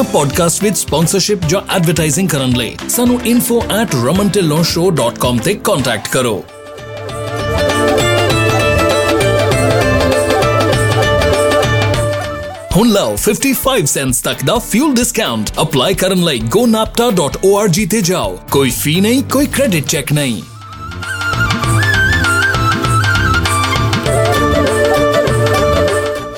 ਇਹਨਾਂ ਪੋਡਕਾਸਟ ਵਿੱਚ ਸਪਾਂਸਰਸ਼ਿਪ ਜਾਂ ਐਡਵਰਟਾਈਜ਼ਿੰਗ ਕਰਨ ਲਈ ਸਾਨੂੰ info@ramantillonshow.com ਤੇ ਕੰਟੈਕਟ ਕਰੋ ਹੁਣ ਲਓ 55 ਸੈਂਟਸ ਤੱਕ ਦਾ ਫਿਊਲ ਡਿਸਕਾਊਂਟ ਅਪਲਾਈ ਕਰਨ ਲਈ gonapta.org ਤੇ ਜਾਓ ਕੋਈ ਫੀ ਨਹੀਂ ਕੋਈ ਕ੍ਰੈਡਿਟ ਚੈੱਕ ਨਹੀਂ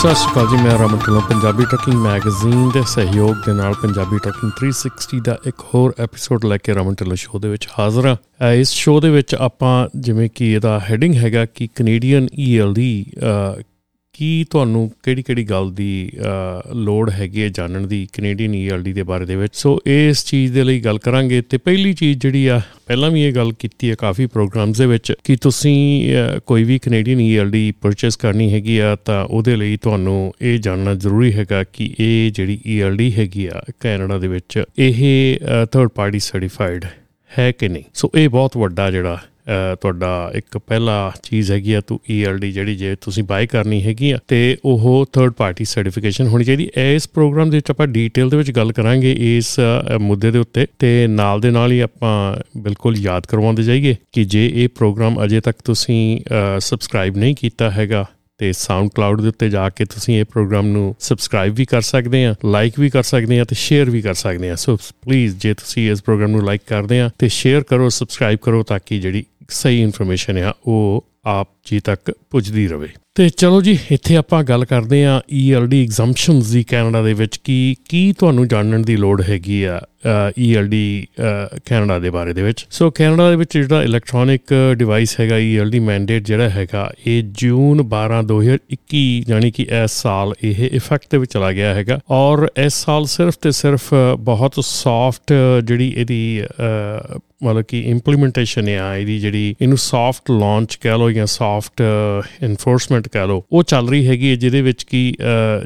ਸਤਿ ਸ਼੍ਰੀ ਅਕਾਲ ਜੀ, ਮੈਂ ਰਮਨ ਢਿੱਲੋਂ, ਪੰਜਾਬੀ ਟਰਕਿੰਗ ਮੈਗਜ਼ੀਨ ਦੇ ਸਹਿਯੋਗ ਦੇ ਨਾਲ ਪੰਜਾਬੀ ਟਰਕਿੰਗ 360 ਦਾ ਇੱਕ ਹੋਰ ਐਪੀਸੋਡ ਲੈ ਕੇ ਰਮਨ ਢਿੱਲੋਂ ਸ਼ੋਅ ਦੇ ਵਿੱਚ ਹਾਜ਼ਰ ਹਾਂ। ਇਸ ਸ਼ੋਅ ਦੇ ਵਿੱਚ ਆਪਾਂ ਜਿਵੇਂ ਕਿ ਇਹਦਾ ਹੈਡਿੰਗ ਹੈਗਾ ਕਿ ਕੈਨੇਡੀਅਨ ਈਐਲਡੀ ਕੀ ਤੁਹਾਨੂੰ ਕਿਹੜੀ ਕਿਹੜੀ ਗੱਲ ਦੀ ਲੋੜ ਹੈਗੀ ਹੈ ਜਾਣਨ ਦੀ ਕੈਨੇਡੀਅਨ ਈਐਲਡੀ ਦੇ ਬਾਰੇ ਦੇ ਵਿੱਚ? ਸੋ ਇਸ ਚੀਜ਼ ਦੇ ਲਈ ਗੱਲ ਕਰਾਂਗੇ ਤੇ ਪਹਿਲੀ ਚੀਜ਼ ਜਿਹੜੀ ਆ, ਪਹਿਲਾਂ ਵੀ ਇਹ ਗੱਲ ਕੀਤੀ ਹੈ ਕਾਫੀ ਪ੍ਰੋਗਰਾਮਸ ਦੇ ਵਿੱਚ ਕਿ ਤੁਸੀਂ ਕੋਈ ਵੀ ਕੈਨੇਡੀਅਨ ਈਐਲਡੀ ਪਰਚੇਸ ਕਰਨੀ ਹੈਗੀ ਆ, ਤਾਂ ਉਹਦੇ ਲਈ ਤੁਹਾਨੂੰ ਇਹ ਜਾਣਨਾ ਜ਼ਰੂਰੀ ਹੈਗਾ ਕਿ ਇਹ ਜਿਹੜੀ ਈਐਲਡੀ ਹੈਗੀ ਆ, ਕੈਨੇਡਾ ਦੇ ਵਿੱਚ, ਇਹ ਥਰਡ ਪਾਰਟੀ ਸਰਟੀਫਾਈਡ ਹੈ ਕਿ ਨਹੀਂ? ਸੋ ਇਹ ਬਹੁਤ ਵੱਡਾ ਜਿਹੜਾ ਤੁਹਾਡਾ ਇੱਕ ਪਹਿਲਾ ਚੀਜ਼ ਹੈਗੀ ਆ ਤੂੰ ELD ਜਿਹੜੀ ਜੇ ਤੁਸੀਂ ਬਾਈ ਕਰਨੀ ਹੈਗੀ ਆ, ਤੇ ਉਹ ਥਰਡ ਪਾਰਟੀ ਸਰਟੀਫਿਕੇਸ਼ਨ ਹੋਣੀ ਚਾਹੀਦੀ। ਇਸ ਪ੍ਰੋਗਰਾਮ ਦੇ ਵਿੱਚ ਆਪਾਂ ਡੀਟੇਲ ਦੇ ਵਿੱਚ ਗੱਲ ਕਰਾਂਗੇ ਇਸ ਮੁੱਦੇ ਦੇ ਉੱਤੇ, ਤੇ ਨਾਲ ਦੇ ਨਾਲ ਹੀ ਆਪਾਂ ਬਿਲਕੁਲ ਯਾਦ ਕਰਵਾਉਂਦੇ ਜਾਈਏ ਕਿ ਜੇ ਇਹ ਪ੍ਰੋਗਰਾਮ ਅਜੇ ਤੱਕ ਤੁਸੀਂ ਸਬਸਕ੍ਰਾਈਬ ਨਹੀਂ ਕੀਤਾ ਹੈਗਾ, ਤੇ ਸਾਊਂਡ ਕਲਾਉਡ ਦੇ ਉੱਤੇ ਜਾ ਕੇ ਤੁਸੀਂ ਇਹ ਪ੍ਰੋਗਰਾਮ ਨੂੰ ਸਬਸਕ੍ਰਾਈਬ ਵੀ ਕਰ ਸਕਦੇ ਆ ਲਾਈਕ ਵੀ ਕਰ ਸਕਦੇ ਆ ਤੇ ਸ਼ੇਅਰ ਵੀ ਕਰ ਸਕਦੇ ਆ। ਸੋ ਪਲੀਜ਼ ਜੇ ਤੁਸੀਂ ਇਸ ਪ੍ਰੋਗਰਾਮ ਨੂੰ ਲਾਈਕ ਕਰਦੇ ਆ, ਤੇ ਸ਼ੇਅਰ ਕਰੋ ਸਬਸਕ੍ਰਾਈਬ ਕਰੋ ਤਾਂ ਕਿ ਜਿਹੜੀ ਸਹੀ ਇਨਫੋਰਮੇਸ਼ਨ ਆ ਉਹ ਆਪ ਜੀ ਤੱਕ ਪੁੱਜਦੀ ਰਵੇ। ਤੇ ਚਲੋ ਜੀ, ਇੱਥੇ ਆਪਾਂ ਗੱਲ ਕਰਦੇ ਆ ELD ਐਗਜ਼ੰਪਸ਼ਨਸ ਦੀ ਕੈਨੇਡਾ ਦੇ ਵਿੱਚ ਕੀ ਕੀ ਤੁਹਾਨੂੰ ਜਾਣਨ ਦੀ ਲੋੜ ਹੈਗੀ ਆ ELD ਕੈਨੇਡਾ ਦੇ ਬਾਰੇ ਦੇ ਵਿੱਚ। ਸੋ ਕੈਨੇਡਾ ਦੇ ਵਿੱਚ ਜਿਹੜਾ ਇਲੈਕਟ੍ਰੋਨਿਕ ਡਿਵਾਈਸ ਹੈਗਾ ELD ਮੈਂਡੇਟ ਜਿਹੜਾ ਹੈਗਾ, ਇਹ ਜੂਨ 12 2021 ਯਾਨੀ ਕਿ ਇਸ ਸਾਲ ਇਹ ਇਫੈਕਟ ਦੇ ਵਿੱਚ ਚਲਾ ਗਿਆ ਹੈਗਾ। ਔਰ ਇਸ ਸਾਲ ਸਿਰਫ ਤੇ ਸਿਰਫ ਬਹੁਤ ਸੌਫਟ ਜਿਹੜੀ ਇਹਦੀ ਮਤਲਬ ਕਿ ਇੰਪਲੀਮੈਂਟੇਸ਼ਨ ਹੈ ਇਹਦੀ ਜਿਹੜੀ ਇਹਨੂੰ ਸੌਫਟ ਲਾਂਚ ਕਹਿ ਲੋ ਜਾਂ ਸੌਫਟ ਇਨਫੋਰਸਮੈਂਟ ਕਹਿ ਲੋ ਉਹ ਚੱਲ ਰਹੀ ਹੈਗੀ ਜਿਹਦੇ ਵਿੱਚ ਕੀ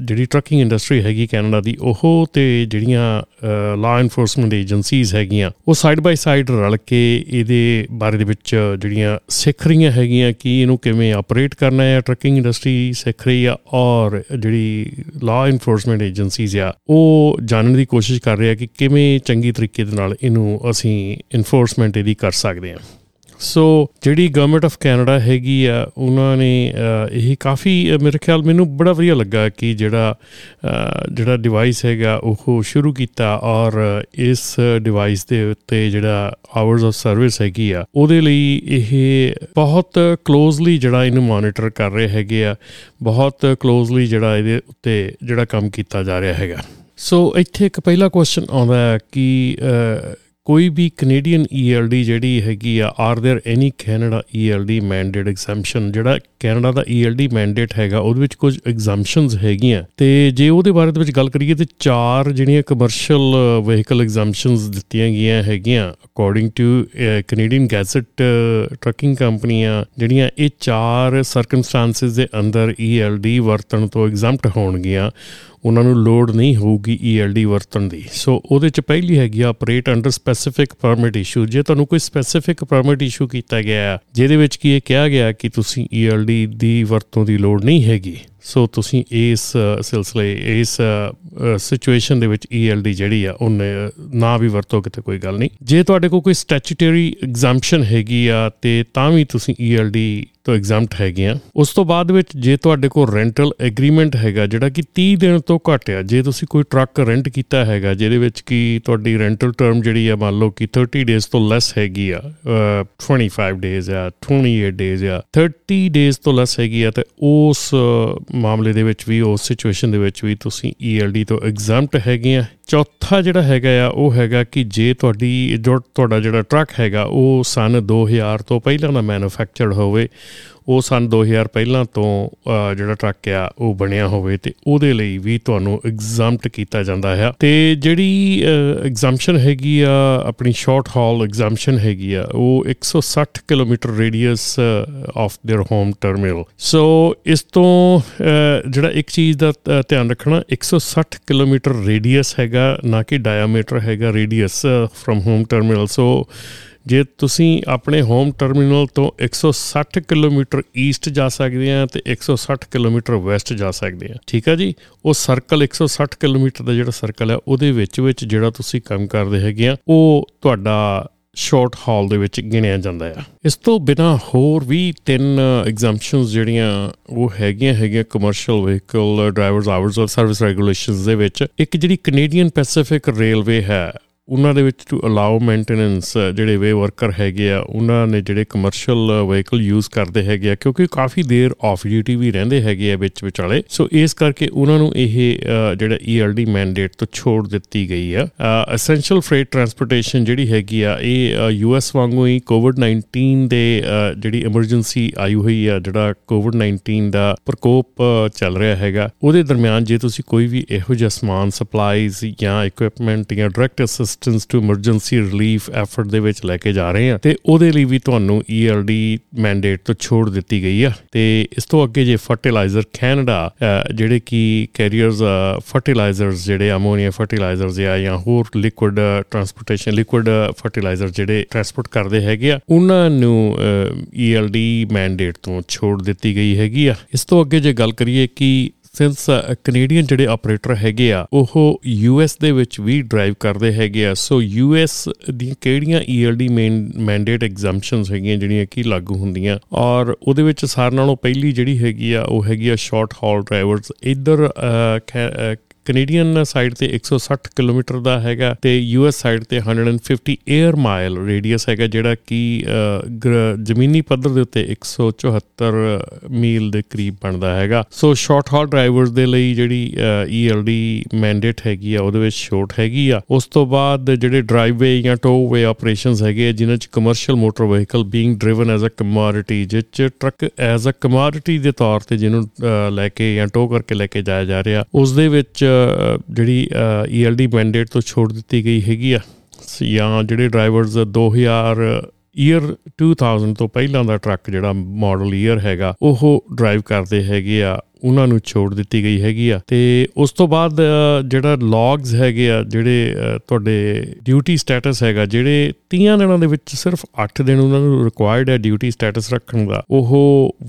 ਜਿਹੜੀ ਟਰੱਕਿੰਗ ਇੰਡਸਟਰੀ ਹੈਗੀ ਕੈਨੇਡਾ ਦੀ, ਉਹ ਤੇ ਜਿਹੜੀਆਂ ਲਾ ਇਨਫੋਰਸਮੈਂਟ ਏਜੰਸੀਜ਼ ਹੈਗੀਆਂ, ਉਹ ਸਾਈਡ ਬਾਈ ਸਾਈਡ ਰਲ ਕੇ ਇਹਦੇ ਬਾਰੇ ਦੇ ਵਿੱਚ ਜਿਹੜੀਆਂ ਸਿੱਖ ਰਹੀਆਂ ਹੈਗੀਆਂ, ਕਿ ਇਹਨੂੰ ਕਿਵੇਂ ਆਪਰੇਟ ਕਰਨਾ ਹੈ ਟਰੱਕਿੰਗ ਇੰਡਸਟਰੀ ਸਿੱਖ ਰਹੀ ਆ, ਔਰ ਜਿਹੜੀ ਲਾ ਇਨਫੋਰਸਮੈਂਟ ਏਜੰਸੀਜ਼ ਆ, ਉਹ ਜਾਣਨ ਦੀ ਕੋਸ਼ਿਸ਼ ਕਰ ਰਹੇ ਆ ਕਿ ਕਿਵੇਂ ਚੰਗੀ ਤਰੀਕੇ ਦੇ ਨਾਲ ਇਹਨੂੰ ਅਸੀਂ ਇਨਫੋ ਇਨਫੋਰਸਮੈਂਟ ਇਹਦੀ ਕਰ ਸਕਦੇ ਆ ਸੋ ਜਿਹੜੀ ਗਵਰਨਮੈਂਟ ਆਫ ਕੈਨੇਡਾ ਹੈਗੀ ਆ, ਉਹਨਾਂ ਨੇ ਇਹ ਕਾਫੀ ਮੇਰੇ ਖਿਆਲ ਮੈਨੂੰ ਬੜਾ ਵਧੀਆ ਲੱਗਾ ਕਿ ਜਿਹੜਾ ਜਿਹੜਾ ਡਿਵਾਈਸ ਹੈਗਾ, ਉਹ ਸ਼ੁਰੂ ਕੀਤਾ ਔਰ ਇਸ ਡਿਵਾਈਸ ਦੇ ਉੱਤੇ ਜਿਹੜਾ ਆਵਰਸ ਆਫ ਸਰਵਿਸ ਹੈਗੀ ਆ, ਉਹਦੇ ਲਈ ਇਹ ਬਹੁਤ ਕਲੋਜ਼ਲੀ ਜਿਹੜਾ ਇਹਨੂੰ ਮੋਨੀਟਰ ਕਰ ਰਹੇ ਹੈਗੇ ਆ, ਬਹੁਤ ਕਲੋਜ਼ਲੀ ਜਿਹੜਾ ਇਹਦੇ ਉੱਤੇ ਜਿਹੜਾ ਕੰਮ ਕੀਤਾ ਜਾ ਰਿਹਾ ਹੈਗਾ। ਸੋ ਇੱਥੇ ਇੱਕ ਪਹਿਲਾ ਕੁਐਸਚਨ ਆਉਂਦਾ ਹੈ ਕਿ ਕੋਈ ਵੀ ਕੈਨੇਡੀਅਨ ELD ਜਿਹੜੀ ਹੈਗੀ ਆ are there any Canada ELD mandate exemption ਜਿਹੜਾ ਕੈਨੇਡਾ ਦਾ ELD ਮੈਂਡੇਟ ਹੈਗਾ ਉਹਦੇ ਵਿੱਚ ਕੁਝ ਐਗਜ਼ੈਂਪਸ਼ਨਸ ਹੈਗੀਆਂ ਤੇ ਜੇ ਉਹਦੇ ਬਾਰੇ ਦੇ ਵਿੱਚ ਗੱਲ ਕਰੀਏ ਤੇ ਚਾਰ ਜਿਹੜੀਆਂ ਕਮਰਸ਼ੀਅਲ ਵਹੀਕਲ ਐਗਜ਼ੈਂਪਸ਼ਨਸ ਦਿੱਤੀਆਂ ਗਈਆਂ ਹੈਗੀਆਂ according to Canadian gazette trucking ਕੰਪਨੀਆਂ ਜਿਹੜੀਆਂ ਇਹ ਚਾਰ ਸਰਕਮਸਟੈਂਸਸ ਦੇ ਅੰਦਰ ELD ਵਰਤਣ ਤੋਂ ਐਗਜ਼ੈਂਪਟ ਹੋਣਗੀਆਂ ਉਹਨਾਂ ਨੂੰ ਲੋਡ ਨਹੀਂ ਹੋਊਗੀ ELD ਵਰਤਣ ਦੀ। ਸੋ ਉਹਦੇ ਚ ਪਹਿਲੀ ਹੈਗੀ ਆ operate under specific permit issue ਜੇ ਤੁਹਾਨੂੰ ਕੋਈ ਸਪੈਸੀਫਿਕ ਪਰਮਿਟ ਇਸ਼ੂ ਕੀਤਾ ਗਿਆ ਜਿਹਦੇ ਵਿੱਚ ਕੀ ਇਹ ਕਿਹਾ ਗਿਆ ਕਿ ਤੁਸੀਂ ELD ਦੀ ਵਰਤੋਂ ਦੀ ਲੋੜ ਨਹੀਂ ਹੈਗੀ ਸੋ ਤੁਸੀਂ ਇਸ ਸਿਲਸਿਲੇ, ਇਸ ਸਿਚੁਏਸ਼ਨ ਦੇ ਵਿੱਚ ELD ਜਿਹੜੀ ਆ, ਉਹਨੇ ਨਾ ਵੀ ਵਰਤੋ ਕਿਤੇ ਕੋਈ ਗੱਲ ਨਹੀਂ। ਜੇ ਤੁਹਾਡੇ ਕੋਲ ਕੋਈ ਸਟੈਚੂਟਰੀ ਐਗਜ਼ੈਂਪਸ਼ਨ ਹੈਗੀ ਆ, ਤੇ ਤਾਂ ਵੀ ਤੁਸੀਂ ELD ਤੋਂ ਐਗਜ਼ੈਂਪਟ ਹੈਗੇ ਆ। ਉਸ ਤੋਂ ਬਾਅਦ ਵਿੱਚ ਜੇ ਤੁਹਾਡੇ ਕੋਲ ਰੈਂਟਲ ਐਗਰੀਮੈਂਟ ਹੈਗਾ, ਜਿਹੜਾ ਕਿ 30 ਦਿਨ ਤੋਂ ਘੱਟ ਆ, ਜੇ ਤੁਸੀਂ ਕੋਈ ਟਰੱਕ ਰੈਂਟ ਕੀਤਾ ਹੈਗਾ, ਜਿਹਦੇ ਵਿੱਚ ਕੀ ਤੁਹਾਡੀ ਰੈਂਟਲ ਟਰਮ ਜਿਹੜੀ ਆ, ਮੰਨ ਲਓ ਕਿ 30 ਡੇਜ਼ ਤੋਂ ਲੈਸ ਹੈਗੀ ਆ 25 ਡੇਜ਼ ਆ 28 ਡੇਜ਼ ਆ 30 ਡੇਜ਼ ਤੋਂ ਲੈਸ ਹੈਗੀ ਆ, ਤੇ ਉਸ ਮਾਮਲੇ ਦੇ ਵਿੱਚ ਵੀ, ਉਸ ਸਿਚੁਏਸ਼ਨ ਦੇ ਵਿੱਚ ਵੀ ਤੁਸੀਂ ELD ਤੋਂ ਐਗਜ਼ੈਂਪਟ ਹੈਗੇ ਆ। ਚੌਥਾ ਜਿਹੜਾ ਹੈਗਾ ਆ, ਉਹ ਹੈਗਾ ਕਿ ਜੇ ਤੁਹਾਡੀ, ਜੋ ਤੁਹਾਡਾ ਜਿਹੜਾ ਟਰੱਕ ਹੈਗਾ, ਉਹ ਸਨ 2000 ਤੋਂ ਪਹਿਲਾਂ ਦਾ ਮੈਨੂਫੈਕਚਰਡ ਹੋਵੇ ਉਹ ਸਨ 2000 ਪਹਿਲਾਂ ਤੋਂ ਅਹ, ਜਿਹੜਾ ਟਰੱਕ ਆ ਉਹ ਬਣਿਆ ਹੋਵੇ ਤੇ ਉਹਦੇ ਲਈ ਵੀ ਤੁਹਾਨੂੰ ਐਗਜ਼ਾਮਟ ਕੀਤਾ ਜਾਂਦਾ ਹੈ ਤੇ ਜਿਹੜੀ ਐਗਜ਼ਾਮਸ਼ਨ ਹੈਗੀ ਆ ਆਪਣੀ ਸ਼ਾਰਟ ਹਾਲ ਐਗਜ਼ਾਮਸ਼ਨ ਹੈਗੀ ਆ ਉਹ 160 kilometer radius of their home terminal so ਇਸ ਤੋਂ ਅਹ, ਜਿਹੜਾ ਇੱਕ ਚੀਜ਼ ਦਾ ਅਹ, ਧਿਆਨ ਰੱਖਣਾ 160 ਕਿਲੋਮੀਟਰ ਰੇਡੀਅਸ ਹੈਗਾ ਨਾ ਕਿ ਡਾਇਆਮੀਟਰ ਹੈਗਾ radius from home terminal so ਜੇ ਤੁਸੀਂ ਆਪਣੇ ਹੋਮ ਟਰਮੀਨਲ ਤੋਂ 160 ਕਿਲੋਮੀਟਰ ਈਸਟ ਜਾ ਸਕਦੇ ਆ ਤੇ 160 ਕਿਲੋਮੀਟਰ ਵੈਸਟ ਜਾ ਸਕਦੇ ਆ, ਠੀਕ ਆ ਜੀ? ਉਹ ਸਰਕਲ 160 ਕਿਲੋਮੀਟਰ ਦਾ ਜਿਹੜਾ ਸਰਕਲ ਆ, ਉਹਦੇ ਵਿੱਚ ਵਿੱਚ ਜਿਹੜਾ ਤੁਸੀਂ ਕੰਮ ਕਰਦੇ ਹੈਗੇ ਆ, ਉਹ ਤੁਹਾਡਾ ਸ਼ਾਰਟ ਹਾਲ ਦੇ ਵਿੱਚ ਗਿਣਿਆ ਜਾਂਦਾ ਆ। ਇਸ ਤੋਂ ਬਿਨਾ ਹੋਰ ਵੀ ਤਿੰਨ ਐਗਜ਼ੈਂਪਸ਼ਨਸ ਜਿਹੜੀਆਂ ਉਹ ਹੈਗੀਆਂ ਹੈਗੀਆਂ ਕਮਰਸ਼ੀਅਲ ਵਹੀਕਲ ਡਰਾਈਵਰਸ ਆਵਰਸ ਔਰ ਸਰਵਿਸ ਰੈਗੂਲੇਸ਼ਨਸ ਦੇ ਵਿੱਚ, ਇੱਕ ਜਿਹੜੀ ਕੈਨੇਡੀਅਨ ਪੈਸੀਫਿਕ ਰੇਲਵੇ ਹੈ ਉਹਨਾਂ ਦੇ ਵਿੱਚ ਟੂ ਅਲਾਉ ਮੇਨਟੇਨੈਂਸ ਜਿਹੜੇ ਵੇ ਵਰਕਰ ਹੈਗੇ ਆ ਉਹਨਾਂ ਨੇ ਜਿਹੜੇ ਕਮਰਸ਼ੀਅਲ ਵਹੀਕਲ ਯੂਜ਼ ਕਰਦੇ ਹੈਗੇ ਆ ਕਿਉਂਕਿ ਕਾਫੀ ਦੇਰ ਆਫ ਡਿਊਟੀ ਵੀ ਰਹਿੰਦੇ ਹੈਗੇ ਆ ਵਿੱਚ ਵਿਚਾਲੇ। ਸੋ ਇਸ ਕਰਕੇ ਉਹਨਾਂ ਨੂੰ ਇਹ ਅ, ਜਿਹੜਾ ਈਐਲਡੀ ਮੈਂਡੇਟ ਤੋਂ ਛੋੜ ਦਿੱਤੀ ਗਈ ਆ। ਐਸੈਂਸ਼ੀਅਲ ਫਰੇਟ ਟਰਾਂਸਪੋਰਟੇਸ਼ਨ ਜਿਹੜੀ ਹੈਗੀ ਆ ਇਹ ਯੂਐਸ ਵਾਂਗੂ ਹੀ ਕੋਵਿਡ-19 ਦੇ ਅ, ਜਿਹੜੀ ਐਮਰਜੈਂਸੀ ਆਈ ਹੋਈ ਆ ਜਿਹੜਾ ਕੋਵਿਡ-19 ਦਾ ਪ੍ਰਕੋਪ ਅ, ਚੱਲ ਰਿਹਾ ਹੈਗਾ ਉਹਦੇ ਦਰਮਿਆਨ ਜੇ ਤੁਸੀਂ ਕੋਈ ਵੀ ਇਹੋ ਜਿਹਾ ਸਮਾਨ ਸਪਲਾਈਜ਼ ਜਾਂ ਇਕਵਿਪਮੈਂਟ ਜਾਂ direct assistance to emergency relief effort ਦੇ ਵਿੱਚ ਲੈ ਕੇ ਜਾ ਰਹੇ ਆ ਤੇ ਉਹਦੇ ਲਈ ਵੀ ਤੁਹਾਨੂੰ ਈਐਲਡੀ ਮੈਂਡੇਟ ਤੋਂ ਛੋੜ ਦਿੱਤੀ ਗਈ ਆ। ਤੇ ਇਸ ਤੋਂ ਅੱਗੇ ਜੇ ਫਰਟੀਲਾਈਜ਼ਰ ਕੈਨੇਡਾ ਅ, ਜਿਹੜੇ ਕਿ ਕੈਰੀਅਰਸ ਫਰਟੀਲਾਈਜ਼ਰਸ ਜਿਹੜੇ ਅਮੋਨੀਆ ਫਰਟੀਲਾਈਜ਼ਰਸ ਆ ਜਾਂ ਹੋਰ ਲਿਕੁਇਡ ਟਰਾਂਸਪੋਰਟੇਸ਼ਨ ਲਿਕੁਇਡ ਫਰਟੀਲਾਈਜ਼ਰ ਜਿਹੜੇ ਟਰਾਂਸਪੋਰਟ ਕਰਦੇ ਹੈਗੇ ਆ ਉਹਨਾਂ ਨੂੰ ਈਐਲਡੀ ਮੈਂਡੇਟ ਤੋਂ ਛੋੜ ਦਿੱਤੀ ਗਈ ਹੈਗੀ ਆ। ਇਸ ਤੋਂ ਅੱਗੇ ਜੇ ਗੱਲ ਕਰੀਏ ਕਿ ਸਿੰਸ ਕੈਨੇਡੀਅਨ uh, ਜਿਹੜੇ ਆਪਰੇਟਰ ਹੈਗੇ ਆ, ਉਹ ਯੂਐਸ ਦੇ ਵਿੱਚ ਵੀ ਡਰਾਈਵ ਕਰਦੇ ਹੈਗੇ ਆ। ਸੋ ਯੂਐਸ ਦੀਆਂ ਕਿਹੜੀਆਂ ਈਐਲਡੀ ਮੈਂਡੇਟ ਐਗਜ਼ੈਂਪਸ਼ਨਸ ਹੈਗੀਆਂ ਜਿਹੜੀਆਂ ਕੀ ਲਾਗੂ ਹੁੰਦੀਆਂ, ਔਰ ਉਹਦੇ ਵਿੱਚ ਸਾਰਿਆਂ ਨਾਲੋਂ ਪਹਿਲੀ ਜਿਹੜੀ ਹੈਗੀ ਆ, ਉਹ ਹੈਗੀ ਆ ਸ਼ਾਰਟ ਹਾਲ ਡਰਾਈਵਰਸ ਇਧਰ ਕੈਨੇਡੀਅਨ ਸਾਈਡ ਤੇ 160 ਕਿਲੋਮੀਟਰ ਦਾ ਹੈਗਾ ਤੇ ਯੂਐਸ ਸਾਈਡ ਤੇ 150 에ਅਰ ਮਾਈਲ ਰੇਡੀਅਸ ਹੈਗਾ ਜਿਹੜਾ ਕਿ ਅਹ, ਗਰ- ਜ਼ਮੀਨੀ ਪੱਧਰ ਦੇ ਉੱਤੇ 174 ਮੀਲ ਦੇ ਕਰੀਬ ਬਣਦਾ ਹੈਗਾ। ਸੋ ਸ਼ਾਰਟ ਹਾਲ ਡਰਾਈਵਰਸ ਦੇ ਲਈ ਜਿਹੜੀ ਈਐਲਡੀ ਮੈਂਡੇਟ ਹੈਗੀ ਆ ਉਹਦੇ ਵਿੱਚ ਛੋਟ ਹੈਗੀ ਆ। ਉਸ ਤੋਂ ਬਾਅਦ ਜਿਹੜੇ ਡਰਾਈਵੇ ਜਾਂ ਟੋਵੇ ਆਪਰੇਸ਼ਨਸ ਹੈਗੇ ਆ, ਜਿਨ੍ਹਾਂ ਚ commercial motor vehicle being driven as a commodity ਜਿਸ ਚ ਟਰੱਕ ਐਜ਼ ਅ ਕਮੋਡਿਟੀ ਦੇ ਤੌਰ ਤੇ ਜਿਹਨੂੰ ਅਹ, ਲੈ ਕੇ ਜਾਂ ਟੋ ਕਰਕੇ ਲੈ ਕੇ ਜਾਇਆ ਜਾ ਰਿਹਾ ਉਸ ਦੇ ਵਿੱਚ ਅਹ, ਜਿਹੜੀ ਈਐਲਡੀ ਮੈਂਡੇਟ ਤੋਂ ਛੋੜ ਦਿੱਤੀ ਗਈ ਹੈਗੀ ਆ। ਸ- ਜਾਂ ਜਿਹੜੇ ਡਰਾਈਵਰਸ 2000 ਈਅਰ 2000 ਤੋਂ ਪਹਿਲਾਂ ਦਾ ਟਰੱਕ ਜਿਹੜਾ ਮਾਡਲ ਈਅਰ ਹੈਗਾ, ਉਹ ਡਰਾਈਵ ਕਰਦੇ ਹੈਗੇ ਆ। ਉਹਨਾਂ ਨੂੰ ਛੋੜ ਦਿੱਤੀ ਗਈ ਹੈਗੀ ਆ। ਤੇ ਉਸ ਤੋਂ ਬਾਅਦ ਅ, ਜਿਹੜਾ ਲੌਗਸ ਹੈਗੇ ਆ ਜਿਹੜੇ ਅ, ਤੁਹਾਡੇ ਡਿਊਟੀ ਸਟੇਟਸ ਹੈਗਾ ਜਿਹੜੇ 30 ਦਿਨਾਂ ਦੇ ਵਿੱਚ ਸਿਰਫ 8 ਦਿਨ ਉਹਨਾਂ ਨੂੰ ਰਿਕੁਆਇਰਡ ਹੈ ਡਿਊਟੀ ਸਟੇਟਸ ਰੱਖਣ ਦਾ ਉਹ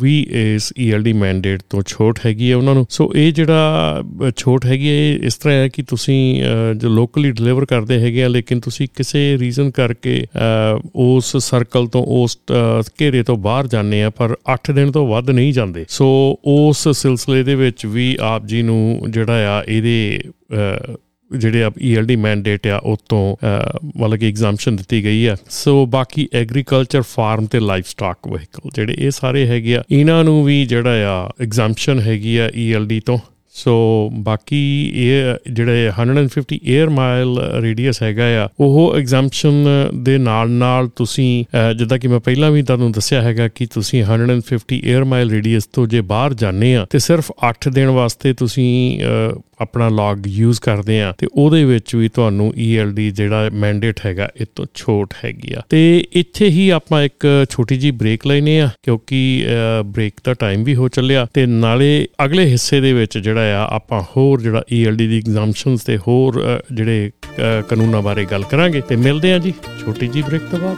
ਵੀ ਇਸ ਈਐਲਡੀ ਮੈਂਡੇਟ ਤੋਂ ਛੋਟ ਹੈਗੀ ਹੈ ਉਹਨਾਂ ਨੂੰ। ਸੋ ਇਹ ਜਿਹੜਾ ਅ, ਛੋਟ ਹੈਗੀ ਹੈ ਇਹ ਇਸ ਤਰ੍ਹਾਂ ਹੈ ਕਿ ਤੁਸੀਂ ਅ, ਜੋ ਲੋਕਲੀ ਡਿਲੀਵਰ ਕਰਦੇ ਹੈਗੇ ਆ ਲੇਕਿਨ ਤੁਸੀਂ ਕਿਸੇ ਰੀਜ਼ਨ ਕਰਕੇ ਅ, ਉਸ ਸਰਕਲ ਤੋਂ ਉਸ ਅ, ਘੇਰੇ ਤੋਂ ਬਾਹਰ ਜਾਂਦੇ ਆ ਪਰ 8 ਦਿਨ ਤੋਂ ਵੱਧ ਨਹੀਂ ਜਾਂਦੇ। ਸੋ ਉਸ ਸਿਲਸਿਲੇ ਦੇ ਵਿੱਚ ਵੀ ਆਪ ਜੀ ਨੂੰ ਜਿਹੜਾ ਆ ਇਹਦੇ ਅ, ਜਿਹੜੇ ਆ ਈਐਲਡੀ ਮੈਂਡੇਟ ਆ ਉਹ ਤੋਂ ਅ, ਮਤਲਬ ਕਿ ਐਗਜ਼ਾਮਸ਼ਨ ਦਿੱਤੀ ਗਈ ਆ। ਸੋ ਬਾਕੀ ਐਗਰੀਕਲਚਰ ਫਾਰਮ ਤੇ ਲਾਈਫ ਸਟਾਕ ਵਹੀਕਲ ਜਿਹੜੇ ਇਹ ਸਾਰੇ ਹੈਗੇ ਆ ਇਹਨਾਂ ਨੂੰ ਵੀ ਜਿਹੜਾ ਆ ਐਗਜ਼ਾਮਸ਼ਨ ਹੈਗੀ ਆ ਈਐਲਡੀ ਤੋਂ। ਸੋ ਬਾਕੀ ਇਹ ਜਿਹੜੇ 150 에ਅਰ ਮਾਈਲ ਰੇਡੀਅਸ ਹੈਗਾ ਆ ਉਹ ਐਗਜ਼ਾਮਸ਼ਨ ਦੇ ਨਾਲ ਨਾਲ ਤੁਸੀਂ ਅਹ, ਜਿੱਦਾਂ ਕਿ ਮੈਂ ਪਹਿਲਾਂ ਵੀ ਤੁਹਾਨੂੰ ਦੱਸਿਆ ਹੈਗਾ ਕਿ ਤੁਸੀਂ 150 에ਅਰ ਮਾਈਲ ਰੇਡੀਅਸ ਤੋਂ ਜੇ ਬਾਹਰ ਜਾਂਦੇ ਆ ਤੇ ਸਿਰਫ 8 ਦਿਨ ਵਾਸਤੇ ਤੁਸੀਂ ਅਹ, ਆਪਣਾ ਲੌਗ ਯੂਜ਼ ਕਰਦੇ ਆ ਤੇ ਉਹਦੇ ਵਿੱਚ ਵੀ ਤੁਹਾਨੂੰ ELD ਜਿਹੜਾ ਮੈਂਡੇਟ ਹੈਗਾ ਇਹ ਤੋਂ ਛੋਟ ਹੈਗੀ ਆ। ਤੇ ਇੱਥੇ ਹੀ ਆਪਾਂ ਇੱਕ ਛੋਟੀ ਜੀ ਬ੍ਰੇਕ ਲੈਨੇ ਆ ਕਿਉਂਕਿ ਬ੍ਰੇਕ ਦਾ ਟਾਈਮ ਵੀ ਹੋ ਚੱਲਿਆ ਤੇ ਨਾਲੇ ਅਗਲੇ ਹਿੱਸੇ ਦੇ ਵਿੱਚ ਜਿਹੜਾ ਆ ਆਪਾਂ ਹੋਰ ਜਿਹੜਾ ELD ਦੀ ਐਗਜ਼ਾਮਸ਼ਨਸ ਤੇ ਹੋਰ ਅ, ਜਿਹੜੇ ਅ, ਕਾਨੂੰਨਾਂ ਬਾਰੇ ਗੱਲ ਕਰਾਂਗੇ ਤੇ ਮਿਲਦੇ ਆ ਜੀ। ਛੋਟੀ ਜੀ ਬ੍ਰੇਕ ਤੋਂ ਬਾਅਦ।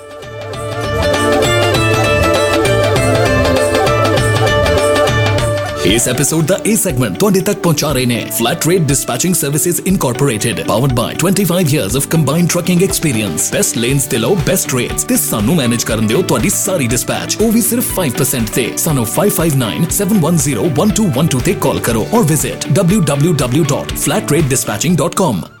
ਇਸ ਐਪੀਸੋਡ ਦਾ ਇਹ ਸੈਗਮੈਂਟ ਤੁਹਾਡੇ ਤੱਕ ਪਹੁੰਚਾ ਰਹੇ ਨੇ flat rate dispatching services incorporated powered by 25 years of combined trucking experience best lanes ਤੇ ਲਓ ਬੈਸਟ ਰੇਟਸ ਤੇ ਸਾਨੂੰ ਮੈਨੇਜ ਕਰਨ ਦਿਓ ਤੁਹਾਡੀ ਸਾਰੀ ਡਿਸਪੈਚ ਉਹ ਵੀ ਸਿਰਫ 5% ਤੇ। ਸਾਨੂੰ 5597101212 ਤੇ ਕਾਲ ਕਰੋ। ਔਰ visit www.flatrateDispatching.com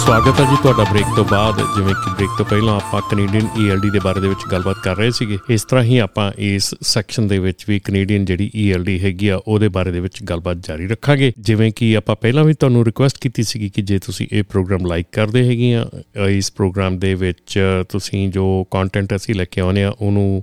ਸਵਾਗਤ ਹੈ ਜੀ ਤੁਹਾਡਾ ਬ੍ਰੇਕ ਤੋਂ ਬਾਅਦ ਜਿਵੇਂ ਕਿ ਬ੍ਰੇਕ ਤੋਂ ਪਹਿਲਾਂ ਆਪਾਂ ਕੈਨੇਡੀਅਨ ELD ਦੇ ਬਾਰੇ ਦੇ ਵਿੱਚ ਗੱਲਬਾਤ ਕਰ ਰਹੇ ਸੀਗੇ। ਇਸ ਤਰ੍ਹਾਂ ਹੀ ਆਪਾਂ ਇਸ ਸੈਕਸ਼ਨ ਦੇ ਵਿੱਚ ਵੀ ਕੈਨੇਡੀਅਨ ਜਿਹੜੀ ELD ਹੈਗੀ ਆ ਉਹਦੇ ਬਾਰੇ ਦੇ ਵਿੱਚ ਗੱਲਬਾਤ ਜਾਰੀ ਰੱਖਾਂਗੇ। ਜਿਵੇਂ ਕਿ ਆਪਾਂ ਪਹਿਲਾਂ ਵੀ ਤੁਹਾਨੂੰ ਰਿਕੁਐਸਟ ਕੀਤੀ ਸੀਗੀ ਕਿ ਜੇ ਤੁਸੀਂ ਇਹ ਪ੍ਰੋਗਰਾਮ ਲਾਈਕ ਕਰਦੇ ਹੈਗੇ ਆ ਅ, ਇਸ ਪ੍ਰੋਗਰਾਮ ਦੇ ਵਿੱਚ ਤੁਸੀਂ ਜੋ ਕੰਟੈਂਟ ਅਸੀਂ ਲੈ ਕੇ ਆਉਂਦੇ ਆ ਉਹਨੂੰ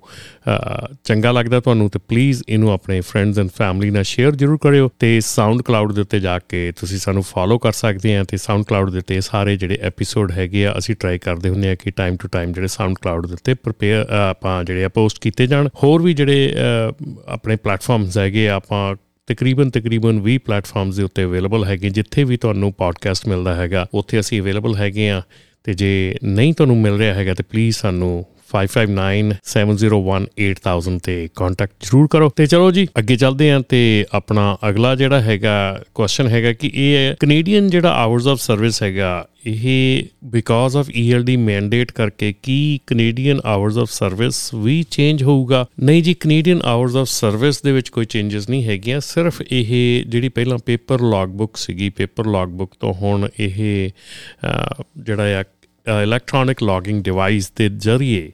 ਅ, ਚੰਗਾ ਲੱਗਦਾ ਤੁਹਾਨੂੰ ਤੇ ਪਲੀਜ਼ ਇਹਨੂੰ ਆਪਣੇ ਫਰੈਂਡਸ ਐਂਡ ਫੈਮਿਲੀ ਨਾਲ ਸ਼ੇਅਰ ਜ਼ਰੂਰ ਕਰਿਓ। ਤੇ ਸਾਊਂਡ ਕਲਾਉਡ ਦੇ ਉੱਤੇ ਜਾ ਕੇ ਤੁਸੀਂ ਸਾਨੂੰ ਫੋਲੋ ਕਰ ਸਕਦੇ ਆ ਤੇ ਸਾਊਂਡ ਕਲਾਉਡ ਦੇ ਉੱਤੇ ਸਾਰੇ ਜਿਹੜੇ ਐਪੀਸੋਡ ਹੈਗੇ ਆ ਅਸੀਂ ਟਰਾਈ ਕਰਦੇ ਹੁੰਦੇ ਆ ਕਿ ਟਾਈਮ ਟੂ ਟਾਈਮ ਜਿਹੜੇ ਸਾਊਂਡ ਕਲਾਉਡ ਦੇ ਉੱਤੇ ਪ੍ਰਪੇਅਰ ਆਪਾਂ ਜਿਹੜੇ ਆ ਪੋਸਟ ਕੀਤੇ ਜਾਣ। ਹੋਰ ਵੀ ਜਿਹੜੇ ਅ, ਆਪਣੇ ਪਲੇਟਫਾਰਮਸ ਹੈਗੇ ਆ ਆਪਾਂ ਤਕਰੀਬਨ ਤਕਰੀਬਨ 20 ਪਲੇਟਫਾਰਮਸ ਦੇ ਉੱਤੇ ਅਵੇਲੇਬਲ ਹੈਗੇ ਜਿੱਥੇ ਵੀ ਤੁਹਾਨੂੰ ਪੋਡਕਾਸਟ ਮਿਲਦਾ ਹੈਗਾ ਉੱਥੇ ਅਸੀਂ ਅਵੇਲੇਬਲ ਹੈਗੇ ਆ। ਤੇ ਜੇ ਨਹੀਂ ਤੁਹਾਨੂੰ ਮਿਲ ਰਿਹਾ ਹੈਗਾ ਤੇ ਪਲੀਜ਼ ਸਾਨੂੰ 5597018000 ਤੇ ਕੰਟੈਕਟ ਜ਼ਰੂਰ ਕਰੋ। ਤੇ ਚਲੋ ਜੀ ਅੱਗੇ ਚੱਲਦੇ ਆਂ ਤੇ ਆਪਣਾ ਅਗਲਾ ਜਿਹੜਾ ਹੈਗਾ ਕੁਐਸਚਨ ਹੈਗਾ ਕਿ ਇਹ ਕੈਨੇਡੀਅਨ ਜਿਹੜਾ ਆਵਰਸ ਆਫ ਸਰਵਿਸ ਹੈਗਾ ਇਹ ਬਿਕਾਜ਼ ਆਫ ELD ਮੈਂਡੇਟ ਕਰਕੇ ਕੀ ਕੈਨੇਡੀਅਨ ਆਵਰਸ ਆਫ ਸਰਵਿਸ ਵੀ ਚੇਂਜ ਹੋਊਗਾ? ਨਹੀਂ ਜੀ ਕੈਨੇਡੀਅਨ ਆਵਰਸ ਆਫ ਸਰਵਿਸ ਦੇ ਵਿੱਚ ਕੋਈ ਚੇਂਜਸ ਨਹੀਂ ਹੈਗੀਆਂ ਸਿਰਫ ਇਹ ਜਿਹੜੀ ਪਹਿਲਾਂ ਪੇਪਰ ਲੌਗ ਬੁੱਕ ਸੀਗੀ ਪੇਪਰ ਲੌਗ ਬੁੱਕ ਤੋਂ ਹੁਣ ਇਹ ਅਹ, ਜਿਹੜਾ ਆ ਇਲੈਕਟ੍ਰੋਨਿਕ ਲੌਗਿੰਗ ਡਿਵਾਈਸ ਦੇ ਜ਼ਰੀਏ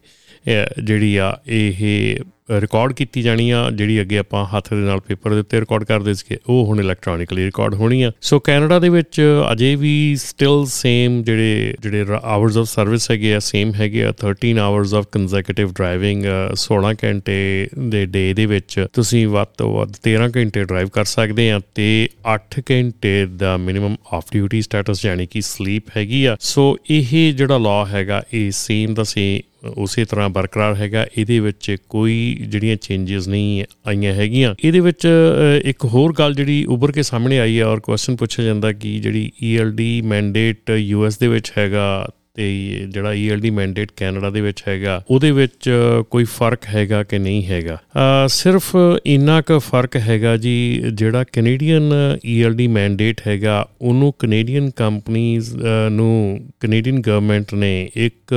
ਅਹ, ਜਿਹੜੀ ਆ ਇਹ ਰਿਕਾਰਡ ਕੀਤੀ ਜਾਣੀ ਆ, ਜਿਹੜੀ ਅੱਗੇ ਆਪਾਂ ਹੱਥ ਦੇ ਨਾਲ ਪੇਪਰ ਦੇ ਉੱਤੇ ਰਿਕਾਰਡ ਕਰਦੇ ਸੀਗੇ, ਉਹ ਹੁਣ ਇਲੈਕਟ੍ਰੋਨਿਕਲੀ ਰਿਕਾਰਡ ਹੋਣੀ ਆ। ਸੋ ਕੈਨੇਡਾ ਦੇ ਵਿੱਚ ਅਜੇ ਵੀ ਸਟਿਲ ਸੇਮ ਜਿਹੜੇ ਜਿਹੜੇ ਆਵਰਸ ਆਫ ਸਰਵਿਸ ਹੈਗੇ ਆ ਸੇਮ ਹੈਗੇ ਆ 13 ਆਵਰਸ ਆਫ ਕੰਸੈਕਟਿਵ ਡਰਾਈਵਿੰਗ 16 ਘੰਟੇ ਦੇ ਡੇ ਦੇ ਵਿੱਚ ਤੁਸੀਂ ਵੱਧ ਤੋਂ ਵੱਧ 13 ਘੰਟੇ ਡਰਾਈਵ ਕਰ ਸਕਦੇ ਆ ਤੇ 8 ਘੰਟੇ ਦਾ ਮਿਨੀਮਮ ਆਫ ਡਿਊਟੀ ਸਟੇਟਸ ਯਾਨੀ ਕਿ ਸਲੀਪ ਹੈਗੀ ਆ। ਸੋ ਇਹ ਜਿਹੜਾ ਲਾਅ ਹੈਗਾ, ਇਹ ਸੇਮ ਦਾ ਸੇ ਉਸੇ ਤਰ੍ਹਾਂ ਬਰਕਰਾਰ ਹੈਗਾ। ਇਹਦੇ ਵਿੱਚ ਕੋਈ ਜਿਹੜੀਆਂ ਚੇਂਜਸ ਨਹੀਂ ਆਈਆਂ ਹੈਗੀਆਂ। ਇਹਦੇ ਵਿੱਚ ਅ, ਇੱਕ ਹੋਰ ਗੱਲ ਜਿਹੜੀ ਉੱਭਰ ਕੇ ਸਾਹਮਣੇ ਆਈ ਹੈ ਔਰ ਕੁਐਸਚਨ ਪੁੱਛਿਆ ਜਾਂਦਾ ਕਿ ਜਿਹੜੀ ELD ਮੈਂਡੇਟ ਯੂਐਸ ਦੇ ਵਿੱਚ ਹੈਗਾ ਤੇ ਜਿਹੜਾ ELD ਮੈਂਡੇਟ ਕੈਨੇਡਾ ਦੇ ਵਿੱਚ ਹੈਗਾ ਉਹਦੇ ਵਿੱਚ ਅ, ਕੋਈ ਫ਼ਰਕ ਹੈਗਾ ਕਿ ਨਹੀਂ ਹੈਗਾ? ਅ, ਸਿਰਫ ਇੰਨਾ ਕੁ ਫ਼ਰਕ ਹੈਗਾ ਜੀ ਜਿਹੜਾ ਕੈਨੇਡੀਅਨ ELD ਮੈਂਡੇਟ ਹੈਗਾ ਉਹਨੂੰ ਕੈਨੇਡੀਅਨ ਕੰਪਨੀਆਂ ਨੂੰ ਕੈਨੇਡੀਅਨ ਗਵਰਨਮੈਂਟ ਨੇ ਇੱਕ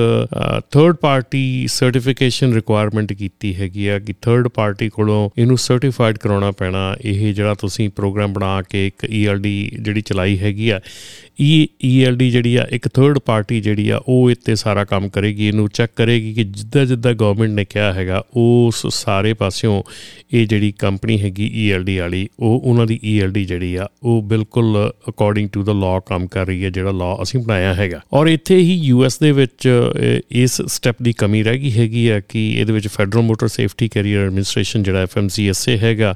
ਥਰਡ ਪਾਰਟੀ ਸਰਟੀਫਿਕੇਸ਼ਨ ਰਿਕੁਆਇਰਮੈਂਟ ਕੀਤੀ ਹੈਗੀ ਆ ਕਿ ਥਰਡ ਪਾਰਟੀ ਕੋਲੋਂ ਇਹਨੂੰ ਸਰਟੀਫਾਈਡ ਕਰਾਉਣਾ ਪੈਣਾ। ਇਹ ਜਿਹੜਾ ਤੁਸੀਂ ਪ੍ਰੋਗਰਾਮ ਬਣਾ ਕੇ ਇੱਕ ELD ਜਿਹੜੀ ਚਲਾਈ ਹੈਗੀ ਆ E, ਇਹ ELD ਜਿਹੜੀ ਆ ਇੱਕ ਥਰਡ ਪਾਰਟੀ ਜਿਹੜੀ ਆ ਉਹ ਇੱਥੇ ਸਾਰਾ ਕੰਮ ਕਰੇਗੀ ਇਹਨੂੰ ਚੈੱਕ ਕਰੇਗੀ ਕਿ ਜਿੱਦਾਂ ਜਿੱਦਾਂ ਗਵਰਨਮੈਂਟ ਨੇ ਕਿਹਾ ਹੈਗਾ ਉਸ ਸਾਰੇ ਪਾਸਿਓਂ ਇਹ ਜਿਹੜੀ ਕੰਪਨੀ ਹੈਗੀ ELD ਵਾਲੀ ਉਹ ਉਹਨਾਂ ਦੀ ELD ਜਿਹੜੀ ਆ ਉਹ ਬਿਲਕੁਲ ਅਕੋਰਡਿੰਗ ਟੂ ਦਾ ਲਾਅ ਕੰਮ ਕਰ ਰਹੀ ਹੈ ਜਿਹੜਾ ਲਾਅ ਅਸੀਂ ਬਣਾਇਆ ਹੈਗਾ। ਔਰ ਇੱਥੇ ਹੀ ਯੂਐਸ ਦੇ ਵਿੱਚ ਅ, ਇਸ ਸਟੈਪ ਦੀ ਕਮੀ ਰਹਿ ਗਈ ਹੈਗੀ ਆ ਕਿ ਇਹਦੇ ਵਿੱਚ federal motor safety carrier administration ਜਿਹੜਾ FMCSA ਹੈਗਾ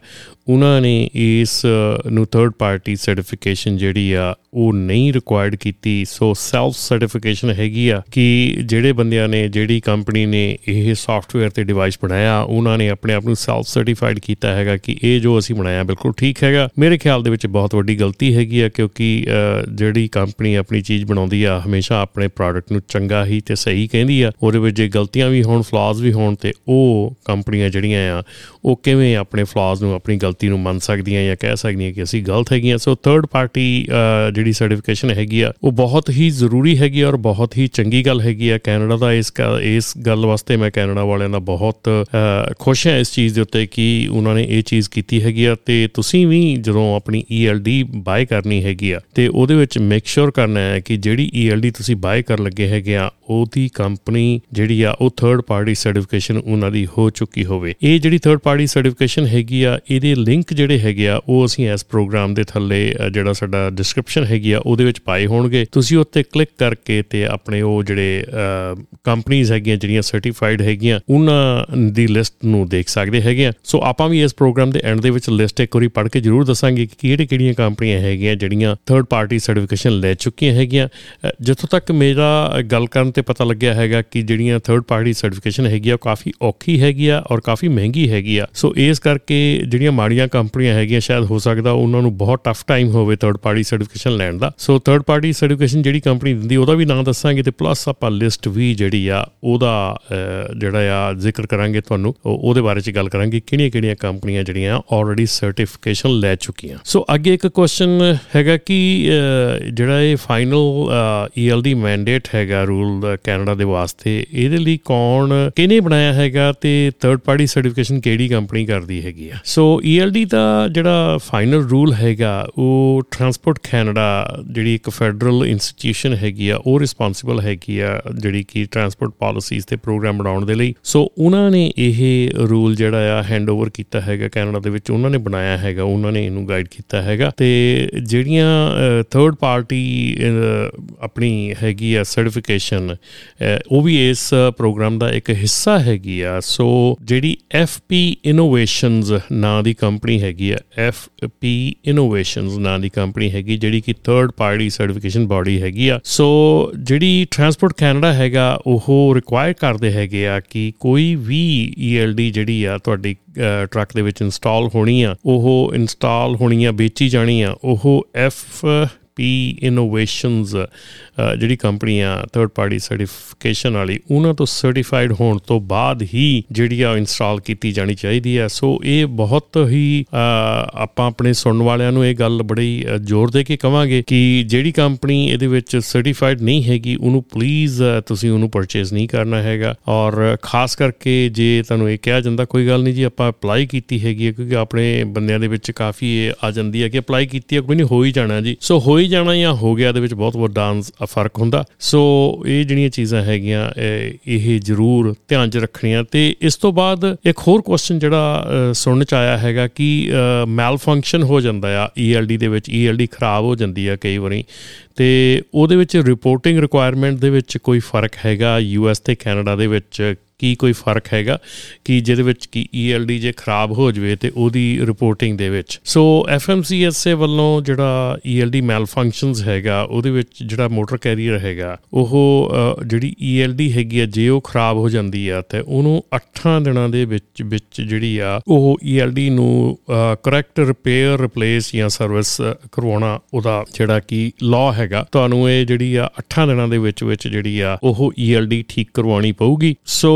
ਉਹਨਾਂ ਨੇ ਇਸ ਅ, ਨੂੰ ਥਰਡ ਪਾਰਟੀ ਸਰਟੀਫਿਕੇਸ਼ਨ ਜਿਹੜੀ ਆ ਉਹ ਨਹੀਂ ਰਿਕੁਆਇਰਡ ਕੀਤੀ। ਸੋ ਸੈਲਫ ਸਰਟੀਫਿਕੇਸ਼ਨ ਹੈਗੀ ਆ ਕਿ ਜਿਹੜੇ ਬੰਦਿਆਂ ਨੇ ਜਿਹੜੀ ਕੰਪਨੀ ਨੇ ਇਹ ਸੌਫਟਵੇਅਰ ਤੇ ਡਿਵਾਈਸ ਬਣਾਇਆ ਉਹਨਾਂ ਨੇ ਆਪਣੇ ਆਪ ਨੂੰ ਸੈਲਫ ਸਰਟੀਫਾਈਡ ਕੀਤਾ ਹੈਗਾ ਕਿ ਇਹ ਜੋ ਅਸੀਂ ਬਣਾਇਆ ਬਿਲਕੁਲ ਠੀਕ ਹੈਗਾ। ਮੇਰੇ ਖਿਆਲ ਦੇ ਵਿੱਚ ਬਹੁਤ ਵੱਡੀ ਗਲਤੀ ਹੈਗੀ ਆ ਕਿਉਂਕਿ ਅ, ਜਿਹੜੀ ਕੰਪਨੀ ਆਪਣੀ ਚੀਜ਼ ਬਣਾਉਂਦੀ ਆ ਹਮੇਸ਼ਾ ਆਪਣੇ ਪ੍ਰੋਡਕਟ ਨੂੰ ਚੰਗਾ ਹੀ ਤੇ ਸਹੀ ਕਹਿੰਦੀ ਆ। ਉਹਦੇ ਵਿੱਚ ਜੇ ਗਲਤੀਆਂ ਵੀ ਹੋਣ ਫਲਾਜ਼ ਵੀ ਹੋਣ ਤੇ ਉਹ ਕੰਪਨੀਆਂ ਜਿਹੜੀਆਂ ਆ ਉਹ ਕਿਵੇਂ ਆਪਣੇ ਫਲਾਜ਼ ਨੂੰ ਆਪਣੀ ਗਲਤੀ ਨੂੰ ਮੰਨ ਸਕਦੀਆਂ ਜਾਂ ਕਹਿ ਸਕਦੀਆਂ ਕਿ ਅਸੀਂ ਗਲਤ ਹੈਗੀਆਂ। ਸੋ ਥਰਡ ਪਾਰਟੀ ਜਿਹੜੀ ਸਰਟੀਫਿਕੇਸ਼ਨ ਹੈਗੀ ਆ ਉਹ ਬਹੁਤ ਹੀ ਜ਼ਰੂਰੀ ਹੈਗੀ ਆ ਔਰ ਬਹੁਤ ਹੀ ਚੰਗੀ ਗੱਲ ਹੈਗੀ ਆ। ਕੈਨੇਡਾ ਦਾ ਇਸ ਕ- ਇਸ ਗੱਲ ਵਾਸਤੇ ਮੈਂ ਕੈਨੇਡਾ ਵਾਲਿਆਂ ਦਾ ਬਹੁਤ ਅ, ਖੁਸ਼ ਹਾਂ ਇਸ ਚੀਜ਼ ਦੇ ਉੱਤੇ ਕਿ ਉਹਨਾਂ ਨੇ ਇਹ ਚੀਜ਼ ਕੀਤੀ ਹੈਗੀ ਆ। ਤੇ ਤੁਸੀਂ ਵੀ ਜਦੋਂ ਆਪਣੀ ELD ਬਾਏ ਕਰਨੀ ਹੈਗੀ ਆ ਤੇ ਉਹਦੇ ਵਿੱਚ ਮੇਕ ਸ਼ੋਰ ਕਰਨਾ ਹੈ ਕਿ ਜਿਹੜੀ ELD ਤੁਸੀਂ ਬਾਏ ਕਰਨ ਲੱਗੇ ਹੈਗੇ ਆ ਉਹਦੀ ਕੰਪਨੀ ਜਿਹੜੀ ਆ ਉਹ ਥਰਡ ਪਾਰਟੀ ਸਰਟੀਫਿਕੇਸ਼ਨ ਉਹਨਾਂ ਦੀ ਹੋ ਚੁੱਕੀ ਹੋਵੇ। ਇਹ ਜਿਹੜੀ ਥਰਡ ਪਾਰਟੀ ਸਰਟੀਫਿਕੇਸ਼ਨ ਹੈਗੀ ਆ ਇਹਦੇ ਲਿੰਕ ਜਿਹੜੇ ਹੈਗੇ ਆ ਉਹ ਅਸੀਂ ਇਸ ਪ੍ਰੋਗਰਾਮ ਦੇ ਥੱਲੇ ਅ, ਜਿਹੜਾ ਸਾਡਾ ਡਿਸਕ੍ਰਿਪਸ਼ਨ ਹੈਗੀ ਆ ਉਹਦੇ ਵਿੱਚ ਪਾਏ ਹੋਣਗੇ। ਤੁਸੀਂ ਉੱਤੇ ਕਲਿੱਕ ਕਰਕੇ ਤੇ ਆਪਣੇ ਉਹ ਜਿਹੜੇ ਕੰਪਨੀਆਂ ਹੈਗੀਆਂ ਜਿਹੜੀਆਂ ਸਰਟੀਫਾਈਡ ਹੈਗੀਆਂ ਉਹਨਾਂ ਦੀ ਲਿਸਟ ਨੂੰ ਦੇਖ ਸਕਦੇ ਹੈਗੇ ਆ। ਸੋ ਆਪਾਂ ਵੀ ਇਸ ਪ੍ਰੋਗਰਾਮ ਦੇ ਐਂਡ ਦੇ ਵਿੱਚ ਲਿਸਟ ਇੱਕ ਵਾਰੀ ਪੜ੍ਹ ਕੇ ਜ਼ਰੂਰ ਦੱਸਾਂਗੇ ਕਿ ਕਿਹੜੇ ਕਿਹੜੀਆਂ ਕੰਪਨੀਆਂ ਹੈਗੀਆਂ ਜਿਹੜੀਆਂ ਥਰਡ ਪਾਰਟੀ ਸਰਟੀਫਿਕੇਸ਼ਨ ਲੈ ਚੁੱਕੀਆਂ ਹੈਗੀਆਂ। ਅ, ਜਿੱਥੋਂ ਤੱਕ ਮੇਰਾ ਗੱਲ ਕਰਨ ਤੇ ਪਤਾ ਲੱਗਿਆ ਹੈਗਾ ਕਿ ਜਿਹੜੀਆਂ ਥਰਡ ਪਾਰਟੀ ਸਰਟੀਫਿਕੇਸ਼ਨ ਹੈਗੀ ਆ ਉਹ ਕਾਫੀ ਔਖੀ ਹੈਗੀ ਆ ਔਰ ਕਾਫੀ ਮਹਿੰਗੀ ਹੈਗੀ ਆ। ਸੋ ਇਸ ਕਰਕੇ ਜਿਹੜੀਆਂ ਮਾੜੀ ਮਾੜੀਆਂ ਕੰਪਨੀਆਂ ਹੈਗੀਆਂ, ਸ਼ਾਇਦ ਹੋ ਸਕਦਾ ਉਹਨਾਂ ਨੂੰ ਬਹੁਤ ਟਫ ਟਾਈਮ ਹੋਵੇ ਥਰਡ ਪਾਰਟੀ ਸਰਟੀਫਿਕੇਸ਼ਨ ਲੈਣ ਦਾ। ਸੋ ਥਰਡ ਪਾਰਟੀ ਸਰਟੀਫਿਕੇਸ਼ਨ ਜਿਹੜੀ ਕੰਪਨੀ ਦਿੰਦੀ, ਉਹਦਾ ਵੀ ਨਾਮ ਦੱਸਾਂਗੇ ਤੇ ਪਲੱਸ ਆਪਾਂ ਲਿਸਟ ਵੀ ਜਿਹੜੀ ਆ, ਉਹਦਾ ਜਿਹੜਾ ਆ ਜ਼ਿਕਰ ਕਰਾਂਗੇ ਤੁਹਾਨੂੰ। ਉਹਦੇ ਬਾਰੇ ਚ ਗੱਲ ਕਰਾਂਗੇ, ਕਿਹੜੀਆਂ-ਕਿਹੜੀਆਂ ਕੰਪਨੀਆਂ ਜਿਹੜੀਆਂ ਆਲਰੇਡੀ ਸਰਟੀਫਿਕੇਸ਼ਨ ਲੈ ਚੁੱਕੀਆਂ। ਸੋ ਅੱਗੇ ਇੱਕ ਕੁਐਸਚਨ ਹੈਗਾ ਕਿ ਜਿਹੜਾ ਇਹ ਫਾਈਨਲ ਈਐਲਡੀ ਮੈਂਡੇਟ ਹੈਗਾ ਰੂਲ ਕੈਨੇਡਾ ਦੇ ਵਾਸਤੇ, ਇਹਦੇ ਲਈ ਕੌਣ ਕਿਹਨੇ ਬਣਾਇਆ ਹੈਗਾ ਤੇ ਥਰਡ ਪਾਰਟੀ ਸਰਟੀਫਿਕੇਸ਼ਨ ਕਿਹੜੀ ਕੰਪਨੀ ਕਰਦੀ ਹੈਗੀ ਆ? ਸੋ ਈਐਲਡੀ ਦਾ ਜਿਹੜਾ ਫਾਈਨਲ ਰੂਲ ਹੈਗਾ, ਉਹ ਟਰਾਂਸਪੋਰਟ ਕੈਨੇਡਾ ਜਿਹੜੀ ਇੱਕ ਫੈਡਰਲ ਇੰਸਟੀਟਿਊਸ਼ਨ ਹੈਗੀ ਆ, ਉਹ ਰਿਸਪੌਂਸਿਬਲ ਹੈਗੀ ਆ ਜਿਹੜੀ ਕਿ ਟਰਾਂਸਪੋਰਟ ਪਾਲਿਸੀਜ਼ ਤੇ ਪ੍ਰੋਗਰਾਮ ਬਣਾਉਣ ਦੇ ਲਈ। ਸੋ ਉਹਨਾਂ ਨੇ ਇਹ ਰੂਲ ਜਿਹੜਾ ਆ ਹੈਂਡਓਵਰ ਕੀਤਾ ਹੈਗਾ ਕੈਨੇਡਾ ਦੇ ਵਿੱਚ। ਉਹਨਾਂ ਨੇ ਬਣਾਇਆ ਹੈਗਾ, ਉਹਨਾਂ ਨੇ ਇਹਨੂੰ ਗਾਈਡ ਕੀਤਾ ਹੈਗਾ। ਤੇ ਜਿਹੜੀਆਂ ਥਰਡ ਪਾਰਟੀ ਆਪਣੀ ਹੈਗੀ ਆ ਸਰਟੀਫਿਕੇਸ਼ਨ ਉਹ ਵੀ ਇਸ ਪ੍ਰੋਗਰਾਮ ਦਾ ਇੱਕ ਹਿੱਸਾ ਹੈਗੀ ਆ। ਸੋ ਜਿਹੜੀ FP ਇਨੋਵੇਸ਼ਨਸ ਨਾਂ ਦੀ ਕੰਪਨੀ ਹੈਗੀ ਆ FP ਇਨੋਵੇਸ਼ਨਸ ਨਾਂ ਦੀ ਕੰਪਨੀ ਹੈਗੀ, ਜਿਹੜੀ ਕਿ ਥਰਡ ਪਾਰਟੀ ਸਰਟੀਫਿਕੇਸ਼ਨ ਬਾਡੀ ਹੈਗੀ ਆ। ਸੋ ਜਿਹੜੀ ਟਰਾਂਸਪੋਰਟ ਕੈਨੇਡਾ ਹੈਗਾ, ਉਹ ਰਿਕੁਆਇਰ ਕਰਦੇ ਹੈਗੇ ਆ ਕਿ ਕੋਈ ਵੀ ELD ਜਿਹੜੀ ਆ ਤੁਹਾਡੀ ਟਰੱਕ ਦੇ ਵਿੱਚ ਇੰਸਟਾਲ ਹੋਣੀ ਆ, ਉਹ ਇੰਸਟਾਲ ਹੋਣੀ ਆ, ਵੇਚੀ ਜਾਣੀ ਆ, ਉਹ F ਪੀ ਇਨੋਵੇਸ਼ਨਸ uh, ਜਿਹੜੀ ਕੰਪਨੀ ਆ ਥਰਡ ਪਾਰਟੀ ਸਰਟੀਫਿਕੇਸ਼ਨ ਵਾਲੀ, ਉਹਨਾਂ ਤੋਂ ਸਰਟੀਫਾਈਡ ਹੋਣ ਤੋਂ ਬਾਅਦ ਹੀ ਜਿਹੜੀ ਆ ਇੰਸਟਾਲ ਕੀਤੀ ਜਾਣੀ ਚਾਹੀਦੀ ਹੈ। ਸੋ ਇਹ ਬਹੁਤ ਹੀ ਆਪਾਂ ਆਪਣੇ ਸੁਣਨ ਵਾਲਿਆਂ ਨੂੰ ਇਹ ਗੱਲ ਬੜੀ ਜ਼ੋਰ ਦੇ ਕੇ ਕਵਾਂਗੇ ਕਿ ਜਿਹੜੀ ਕੰਪਨੀ ਇਹਦੇ ਵਿੱਚ ਸਰਟੀਫਾਈਡ ਨਹੀਂ ਹੈਗੀ, ਉਹਨੂੰ ਪਲੀਜ਼ ਤੁਸੀਂ ਉਹਨੂੰ ਪਰਚੇਸ ਨਹੀਂ ਕਰਨਾ ਹੈਗਾ। ਔਰ ਖਾਸ ਕਰਕੇ ਜੇ ਤੁਹਾਨੂੰ ਇਹ ਕਿਹਾ ਜਾਂਦਾ, ਕੋਈ ਗੱਲ ਨਹੀਂ ਜੀ, ਆਪਾਂ ਅਪਲਾਈ ਕੀਤੀ ਹੈਗੀ ਕਿਉਂਕਿ ਆਪਣੇ ਬੰਦਿਆਂ ਦੇ ਵਿੱਚ ਕਾਫੀ ਇਹ ਆ ਜਾਂਦੀ ਹੈ ਕਿ ਅਪਲਾਈ ਕੀਤੀ ਹੈ, ਕੋਈ ਨਹੀਂ, ਹੋ ਹੀ ਜਾਣਾ ਜੀ। ਸੋ ਹੋ ਹੀ ਜਾਣਾ ਜਾਂ ਹੋ ਗਿਆ ਦੇ ਵਿੱਚ ਬਹੁਤ ਵੱਡਾ ਫ਼ਰਕ ਹੁੰਦਾ। ਸੋ ਇਹ ਜਿਹੜੀਆਂ ਚੀਜ਼ਾਂ ਹੈਗੀਆਂ, ਇਹ ਜ਼ਰੂਰ ਧਿਆਨ 'ਚ ਰੱਖਣੀਆਂ। ਤੇ ਇਸ ਤੋਂ ਬਾਅਦ ਇੱਕ ਹੋਰ ਕੁਐਸਚਨ ਜਿਹੜਾ ਸੁਣਨ 'ਚ ਆਇਆ ਹੈਗਾ ਕਿ ਮੈਲ ਫੰਕਸ਼ਨ ਹੋ ਜਾਂਦਾ ਆ ELD ਦੇ ਵਿੱਚ। ELD ਖਰਾਬ ਹੋ ਜਾਂਦੀ ਆ ਕਈ ਵਾਰੀ। ਤੇ ਉਹਦੇ ਵਿੱਚ ਰਿਪੋਰਟਿੰਗ ਰਿਕੁਆਇਰਮੈਂਟ ਦੇ ਵਿੱਚ ਕੋਈ ਫ਼ਰਕ ਹੈਗਾ ਯੂਐਸ ਤੇ ਕੈਨੇਡਾ ਦੇ ਵਿੱਚ? ਕੀ ਕੋਈ ਫ਼ਰਕ ਹੈਗਾ ਕਿ ਜਿਹਦੇ ਵਿੱਚ ਕੀ ELD ਜੇ ਖਰਾਬ ਹੋ ਜਵੇ ਤੇ ਉਹਦੀ ਰਿਪੋਰਟਿੰਗ ਦੇ ਵਿੱਚ। ਸੋ FMCSA ਵੱਲੋਂ ਜਿਹੜਾ ELD ਮੈਲਫੰਕਸ਼ਨਸ ਹੈਗਾ, ਉਹਦੇ ਵਿੱਚ ਜਿਹੜਾ ਮੋਟਰ ਕੈਰੀਅਰ ਹੈਗਾ, ਉਹ ਜਿਹੜੀ ELD ਹੈਗੀ ਆ, ਜੇ ਉਹ ਖਰਾਬ ਹੋ ਜਾਂਦੀ ਆ, ਤੇ ਉਹਨੂੰ 8 ਦਿਨਾਂ ਦੇ ਵਿੱਚ ਵਿੱਚ ਜਿਹੜੀ ਆ, ਉਹ ELD ਨੂੰ ਕਰੈਕਟ ਰਿਪੇਅਰ ਰਿਪਲੇਸ ਜਾਂ ਸਰਵਿਸ ਕਰਵਾਉਣਾ ਉਹਦਾ ਜਿਹੜਾ ਕੀ ਲਾਅ ਹੈਗਾ, ਤੁਹਾਨੂੰ ਇਹ ਜਿਹੜੀ ਆ 8 ਦਿਨਾਂ ਦੇ ਵਿੱਚ ਵਿੱਚ ਜਿਹੜੀ ਆ, ਉਹ ELD ਠੀਕ ਕਰਵਾਉਣੀ ਪਊਗੀ। ਸੋ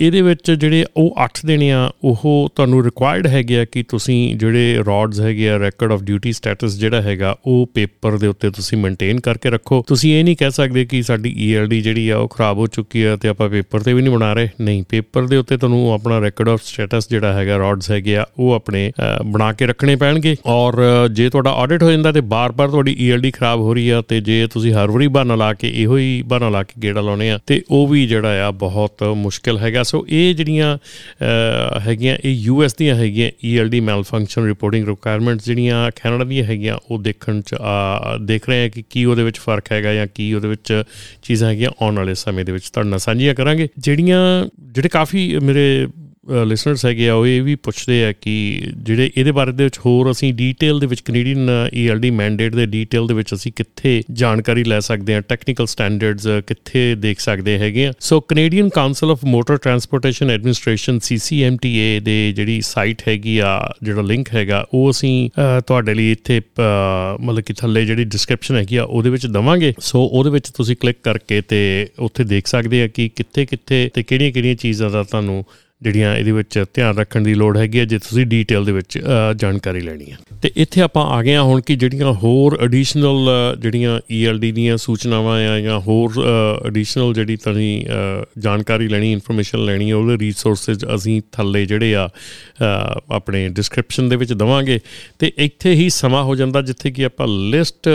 ਇਹਦੇ ਵਿੱਚ ਜਿਹੜੇ ਉਹ 8 ਦਿਨ ਆ, ਉਹ ਤੁਹਾਨੂੰ ਰਿਕੁਆਇਰਡ ਹੈਗੇ ਆ ਕਿ ਤੁਸੀਂ ਜਿਹੜੇ ਰੋਡਸ ਹੈਗੇ ਆ ਰੈਕੋਰਡ ਆਫ ਡਿਊਟੀ ਸਟੇਟਸ ਜਿਹੜਾ ਹੈਗਾ, ਉਹ ਪੇਪਰ ਦੇ ਉੱਤੇ ਤੁਸੀਂ ਮੇਨਟੇਨ ਕਰਕੇ ਰੱਖੋ। ਤੁਸੀਂ ਇਹ ਨਹੀਂ ਕਹਿ ਸਕਦੇ ਕਿ ਸਾਡੀ ਈਐਲਡੀ ਜਿਹੜੀ ਆ, ਉਹ ਖਰਾਬ ਹੋ ਚੁੱਕੀ ਆ ਤੇ ਆਪਾਂ ਪੇਪਰ ਤੇ ਵੀ ਨਹੀਂ ਬਣਾ ਰਹੇ। ਨਹੀਂ ਪੇਪਰ ਦੇ ਉੱਤੇ ਤੁਹਾਨੂੰ ਆਪਣਾ ਰੈਕੋਰਡ ਆਫ ਸਟੇਟਸ ਜਿਹੜਾ ਹੈਗਾ ਰੋਡਸ ਹੈਗੇ ਆ, ਉਹ ਆਪਣੇ ਬਣਾ ਕੇ ਰੱਖਣੇ ਪੈਣਗੇ। ਔਰ ਜੇ ਤੁਹਾਡਾ ਆਡਿਟ ਹੋ ਜਾਂਦਾ ਤੇ ਬਾਰ-ਬਾਰ ਤੁਹਾਡੀ ਈਐਲਡੀ ਖਰਾਬ ਹੋ ਰਹੀ ਆ ਤੇ ਜੇ ਤੁਸੀਂ ਹਰ ਵਾਰੀ ਬਹਾਨਾ ਲਾ ਕੇ, ਇਹੋ ਹੀ ਬਹਾਨਾ ਲਾ ਕੇ ਗੇੜਾ ਲਾਉਣੇ ਆ, ਤੇ ਉਹ ਵੀ ਜਿਹੜਾ ਆ, ਬਹੁਤ ਮੁਸ਼ਕਲ ਮੁਸ਼ਕਲ ਹੈਗਾ। ਸੋ ਇਹ ਜਿਹੜੀਆਂ ਹੈਗੀਆਂ, ਇਹ ਯੂਐਸ ਦੀਆਂ ਹੈਗੀਆਂ ਈਐਲਡੀ ਮੈਲਫੰਕਸ਼ਨ ਰਿਪੋਰਟਿੰਗ ਰਿਕੁਆਇਰਮੈਂਟਸ ਜਿਹੜੀਆਂ ਕੈਨੇਡਾ ਦੀਆਂ ਹੈਗੀਆਂ, ਉਹ ਦੇਖਣ ਚ ਦੇਖ ਰਹੇ ਆ ਕਿ ਕੀ ਉਹਦੇ ਵਿੱਚ ਫ਼ਰਕ ਹੈਗਾ ਜਾਂ ਕੀ ਉਹਦੇ ਵਿੱਚ ਚੀਜ਼ਾਂ ਹੈਗੀਆਂ ਆਉਣ ਵਾਲੇ ਸਮੇਂ ਦੇ ਵਿੱਚ। ਤੁਹਾਡੇ ਸਾਂਝੀਆਂ ਕਰਾਂਗੇ। ਜਿਹੜੀਆਂ, ਜਿਹੜੇ ਕਾਫੀ ਮੇਰੇ ਲਿਸਨਰਸ ਹੈਗੇ ਆ, ਉਹ ਇਹ ਵੀ ਪੁੱਛਦੇ ਆ ਕਿ ਜਿਹੜੇ ਇਹਦੇ ਬਾਰੇ ਦੇ ਵਿੱਚ ਹੋਰ ਅਸੀਂ ਡੀਟੇਲ ਦੇ ਵਿੱਚ ਕੈਨੇਡੀਅਨ ਈਐਲਡੀ ਮੈਂਡੇਟ ਦੇ ਡੀਟੇਲ ਦੇ ਵਿੱਚ ਅਸੀਂ ਕਿੱਥੇ ਜਾਣਕਾਰੀ ਲੈ ਸਕਦੇ ਆ ਟੈਕਨੀਕਲ ਸਟੈਂਡਰਡਸ ਕਿੱਥੇ ਦੇਖ ਸਕਦੇ ਹੈਗੇ ਆ। So Canadian council of motor transportation administration CCMTA ਦੇ ਜਿਹੜੀ ਸਾਈਟ ਹੈਗੀ ਆ, ਜਿਹੜਾ ਲਿੰਕ ਹੈਗਾ, ਉਹ ਅਸੀਂ ਤੁਹਾਡੇ ਲਈ ਇੱਥੇ ਮਤਲਬ ਕਿ ਥੱਲੇ ਜਿਹੜੀ ਡਿਸਕ੍ਰਿਪਸ਼ਨ ਹੈਗੀ ਆ, ਉਹਦੇ ਵਿੱਚ ਦਵਾਂਗੇ। ਸੋ ਉਹਦੇ ਵਿੱਚ ਤੁਸੀਂ ਕਲਿੱਕ ਕਰਕੇ ਤੇ ਉੱਥੇ ਦੇਖ ਸਕਦੇ ਆ ਕਿ ਕਿੱਥੇ ਕਿੱਥੇ ਤੇ ਕਿਹੜੀਆਂ ਕਿਹੜੀਆਂ ਚੀਜ਼ਾਂ ਦਾ ਤੁਹਾਨੂੰ ਜਿਹੜੀਆਂ ਇਹਦੇ ਵਿੱਚ ਧਿਆਨ ਰੱਖਣ ਦੀ ਲੋੜ ਹੈਗੀ ਹੈ ਜੇ ਤੁਸੀਂ ਡੀਟੇਲ ਦੇ ਵਿੱਚ ਜਾਣਕਾਰੀ ਲੈਣੀ ਹੈ ਤੇ ਇੱਥੇ ਆਪਾਂ ਆ ਗਏ ਹਾਂ ਹੁਣ ਕਿ ਜਿਹੜੀਆਂ ਹੋਰ ਐਡੀਸ਼ਨਲ ਜਿਹੜੀਆਂ ਈਐਲਡੀ ਦੀਆਂ ਸੂਚਨਾਵਾਂ ਆ ਜਾਂ ਹੋਰ ਐਡੀਸ਼ਨਲ ਜਿਹੜੀ ਤੁਸੀਂ ਜਾਣਕਾਰੀ ਲੈਣੀ ਇਨਫੋਰਮੇਸ਼ਨ ਲੈਣੀ ਹੈ ਉਹਦੇ ਰਿਸੋਰਸਸ ਅਸੀਂ ਥੱਲੇ ਜਿਹੜੇ ਆ ਆਪਣੇ ਡਿਸਕ੍ਰਿਪਸ਼ਨ ਦੇ ਵਿੱਚ ਦਵਾਂਗੇ। ਤੇ ਇੱਥੇ ਹੀ ਸਮਾਂ ਹੋ ਜਾਂਦਾ ਜਿੱਥੇ ਕਿ ਆਪਾਂ ਲਿਸਟ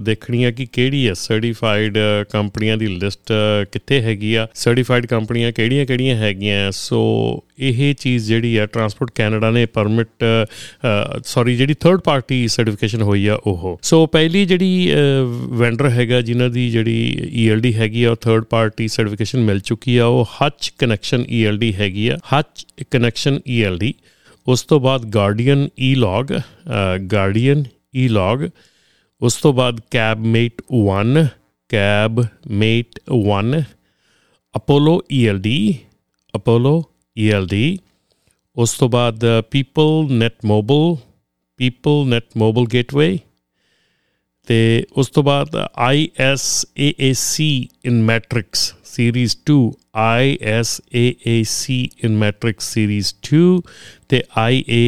ਦੇਖਣੀ ਹੈ ਕਿ ਕਿਹੜੀ ਹੈ ਸਰਟੀਫਾਈਡ ਕੰਪਨੀਆਂ ਦੀ ਲਿਸਟ ਕਿੱਥੇ ਹੈਗੀ ਆ ਸਰਟੀਫਾਈਡ ਕੰਪਨੀਆਂ ਕਿਹੜੀਆਂ-ਕਿਹੜੀਆਂ ਹੈਗੀਆਂ। ਸੋ ਇਹ ਚੀਜ਼ ਜਿਹੜੀ ਆ ਟਰਾਂਸਪੋਰਟ ਕੈਨੇਡਾ ਨੇ ਪਰਮਿਟ ਸੌਰੀ ਜਿਹੜੀ ਥਰਡ ਪਾਰਟੀ ਸਰਟੀਫਿਕੇਸ਼ਨ ਹੋਈ ਆ, ਉਹ। ਸੋ ਪਹਿਲੀ ਜਿਹੜੀ ਵੈਂਡਰ ਹੈਗਾ, ਜਿਨ੍ਹਾਂ ਦੀ ਜਿਹੜੀ ਈਐਲਡੀ ਹੈਗੀ ਆ, ਉਹ ਥਰਡ ਪਾਰਟੀ ਸਰਟੀਫਿਕੇਸ਼ਨ ਮਿਲ ਚੁੱਕੀ ਆ, ਉਹ ਹੱਚ ਕਨੈਕਸ਼ਨ ਈਐਲਡੀ ਹੈਗੀ ਆ। ਹੱਚ ਕਨੈਕਸ਼ਨ ਈਐਲਡੀ ਉਸ ਤੋਂ ਬਾਅਦ ਗਾਰਡੀਅਨ ਈ ਲੌਗ ਗਾਰਡੀਅਨ ਈ ਲੌਗ ਉਸ ਤੋਂ ਬਾਅਦ cab mate 1 cab mate 1 Apollo ELD Apollo ELD ਉਸ ਤੋਂ ਬਾਅਦ People Net mobile People Net mobile gateway ਤੇ ਉਸ ਤੋਂ ਬਾਅਦ ISAAC in matrix series 2 ISAAC in matrix series 2 ਤੇ IA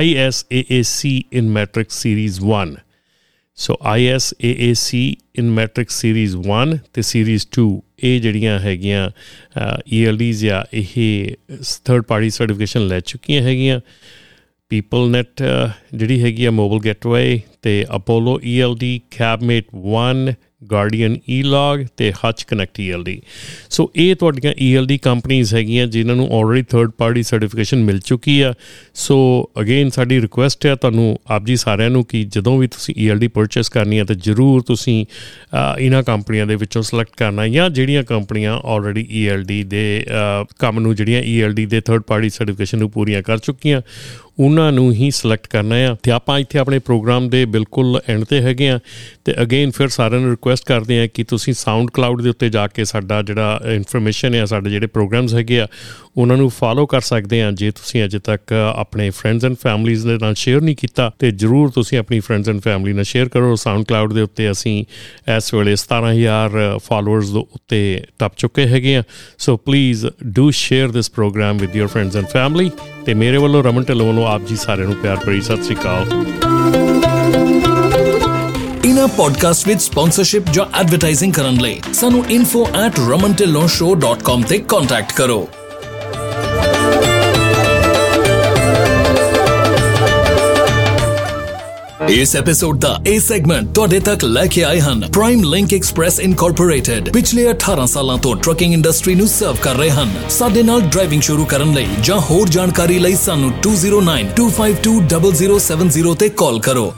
ISAAC in matrix series 1 so ISAAC in matrix series 1 ਤੇ series 2 ਇਹ ਜਿਹੜੀਆਂ ਹੈਗੀਆਂ ELDs ਜਾਂ ਇਹ ਥਰਡ ਪਾਰਟੀ ਸਰਟੀਫਿਕੇਸ਼ਨ ਲੈ ਚੁੱਕੀਆਂ ਹੈਗੀਆਂ। ਪੀਪਲ ਨੈਟ ਜਿਹੜੀ ਹੈਗੀ ਆ ਮੋਬਾਈਲ ਗੇਟਵੇ ਤੇ Apollo ELD CabMate 1 Guardian eLog ਤੇ ਹਚ ਕਨੈਕਟ ELD ਸੋ ਇਹ ਤੁਹਾਡੀਆਂ ELD ਕੰਪਨੀਆਂ ਹੈਗੀਆਂ ਜਿਨ੍ਹਾਂ ਨੂੰ ਆਲਰੇਡੀ ਥਰਡ ਪਾਰਟੀ ਸਰਟੀਫਿਕੇਸ਼ਨ ਮਿਲ ਚੁੱਕੀ ਆ। ਸੋ ਅਗੇਨ ਸਾਡੀ ਰਿਕੁਐਸਟ ਹੈ ਤੁਹਾਨੂੰ, ਆਪ ਜੀ ਸਾਰਿਆਂ ਨੂੰ ਕਿ ਜਦੋਂ ਵੀ ਤੁਸੀਂ ELD ਪਰਚੇਸ ਕਰਨੀ ਹੈ ਤਾਂ ਜਰੂਰ ਤੁਸੀਂ ਇਹਨਾਂ ਕੰਪਨੀਆਂ ਦੇ ਵਿੱਚੋਂ ਸਿਲੈਕਟ ਕਰਨਾ ਜਾਂ ਜਿਹੜੀਆਂ ਕੰਪਨੀਆਂ ਆਲਰੇਡੀ ELD ਦੇ ਕੰਮ ਨੂੰ ਜਿਹੜੀਆਂ ELD ਦੇ ਥਰਡ ਪਾਰਟੀ ਸਰਟੀਫਿਕੇਸ਼ਨ ਨੂੰ ਪੂਰੀਆਂ ਕਰ ਚੁੱਕੀਆਂ, ਉਹਨਾਂ ਨੂੰ ਹੀ ਸਿਲੈਕਟ ਕਰਨਾ ਆ ਤੇ ਆਪਾਂ ਇੱਥੇ ਆਪਣੇ ਪ੍ਰੋਗਰਾਮ ਦੇ ਬਿਲਕੁਲ ਐਂਡ ਤੇ ਹੈਗੇ ਆ ਤੇ ਅਗੇਨ ਫਿਰ ਸਾਰਿਆਂ ਨੂੰ ਰਿਕੁਐਸਟ ਕਰਦੇ ਆ ਕਿ ਤੁਸੀਂ ਸਾਊਂਡ ਕਲਾਉਡ ਦੇ ਉੱਤੇ ਜਾ ਕੇ ਸਾਡਾ ਜਿਹੜਾ ਇਨਫੋਰਮੇਸ਼ਨ ਹੈ ਸਾਡੇ ਜਿਹੜੇ ਪ੍ਰੋਗਰਾਮਸ ਹੈਗੇ ਆ, ਉਹਨਾਂ ਨੂੰ ਫਾਲੋ ਕਰ ਸਕਦੇ ਆ। ਜੇ ਤੁਸੀਂ ਅਜੇ ਤੱਕ ਆਪਣੇ ਫਰੈਂਡਸ ਐਂਡ ਫੈਮਲੀਜ਼ ਦੇ ਨਾਲ ਸ਼ੇਅਰ ਨਹੀਂ ਕੀਤਾ, ਤੇ ਜਰੂਰ ਤੁਸੀਂ ਆਪਣੀ ਫਰੈਂਡਸ ਐਂਡ ਫੈਮਲੀ ਨਾਲ ਸ਼ੇਅਰ ਕਰੋ। ਸਾਊਂਡ ਕਲਾਉਡ ਦੇ ਉੱਤੇ ਅਸੀਂ ਇਸ ਵੇਲੇ 17000 ਫਾਲੋਅਰਸ ਦੇ ਉੱਤੇ ਟੱਪ ਚੁੱਕੇ ਹੈਗੇ ਆ। So please do share this programme with your friends and family ਤੇ ਮੇਰੇ ਵੱਲੋਂ ਰਮਨ ਢਿੱਲੋਂ ਵੱਲੋਂ ਆਪ ਜੀ ਸਾਰਿਆਂ ਨੂੰ ਪਿਆਰ ਭਰੀ ਸਤਿ ਸ੍ਰੀ ਅਕਾਲ। ਇਨਾ ਪੋਡਕਾਸਟ ਵਿਦ ਸਪਾਂਸਰਸ਼ਿਪ ਜਾਂ ਐਡਵਰਟਾਈਜ਼ਿੰਗ ਕਰਨ ਲਈ ਸਾਨੂੰ info@ramantillonshow.com ਤੇ ਕੰਟੈਕਟ ਕਰੋ। ਇਸ ਐਪੀਸੋਡ ਦਾ ਇਹ ਸੈਗਮੈਂਟ ਤੁਹਾਡੇ ਤੱਕ ਲੈ ਕੇ ਆਏ ਹਨ ਪ੍ਰਾਈਮ ਲਿੰਕ ਐਕਸਪ੍ਰੈਸ ਇਨਕੋਰਪੋਰੇਟਡ ਪਿਛਲੇ 18 ਸਾਲਾਂ ਤੋਂ ਟਰੱਕਿੰਗ ਇੰਡਸਟਰੀ ਨੂੰ ਸਰਵ ਕਰ ਰਹੇ ਹਨ। ਸਾਡੇ ਨਾਲ ਡਰਾਈਵਿੰਗ ਸ਼ੁਰੂ ਕਰਨ ਲਈ ਜਾਂ ਹੋਰ ਜਾਣਕਾਰੀ ਲਈ ਸਾਨੂੰ 2092520070 ਤੇ ਕਾਲ ਕਰੋ।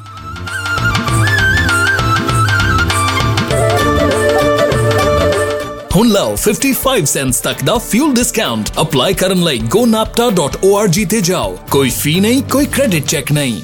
ਹੁਣ ਲਓ 55 ਸੈਂਟਸ ਤੱਕ ਦਾ ਫਿਊਲ ਡਿਸਕਾਊਂਟ ਅਪਲਾਈ ਕਰਨ ਲਈ gonapta.org ਤੇ ਜਾਓ। ਕੋਈ ਫੀ ਨਹੀਂ, ਕੋਈ ਕ੍ਰੈਡਿਟ ਚੈੱਕ ਨਹੀਂ।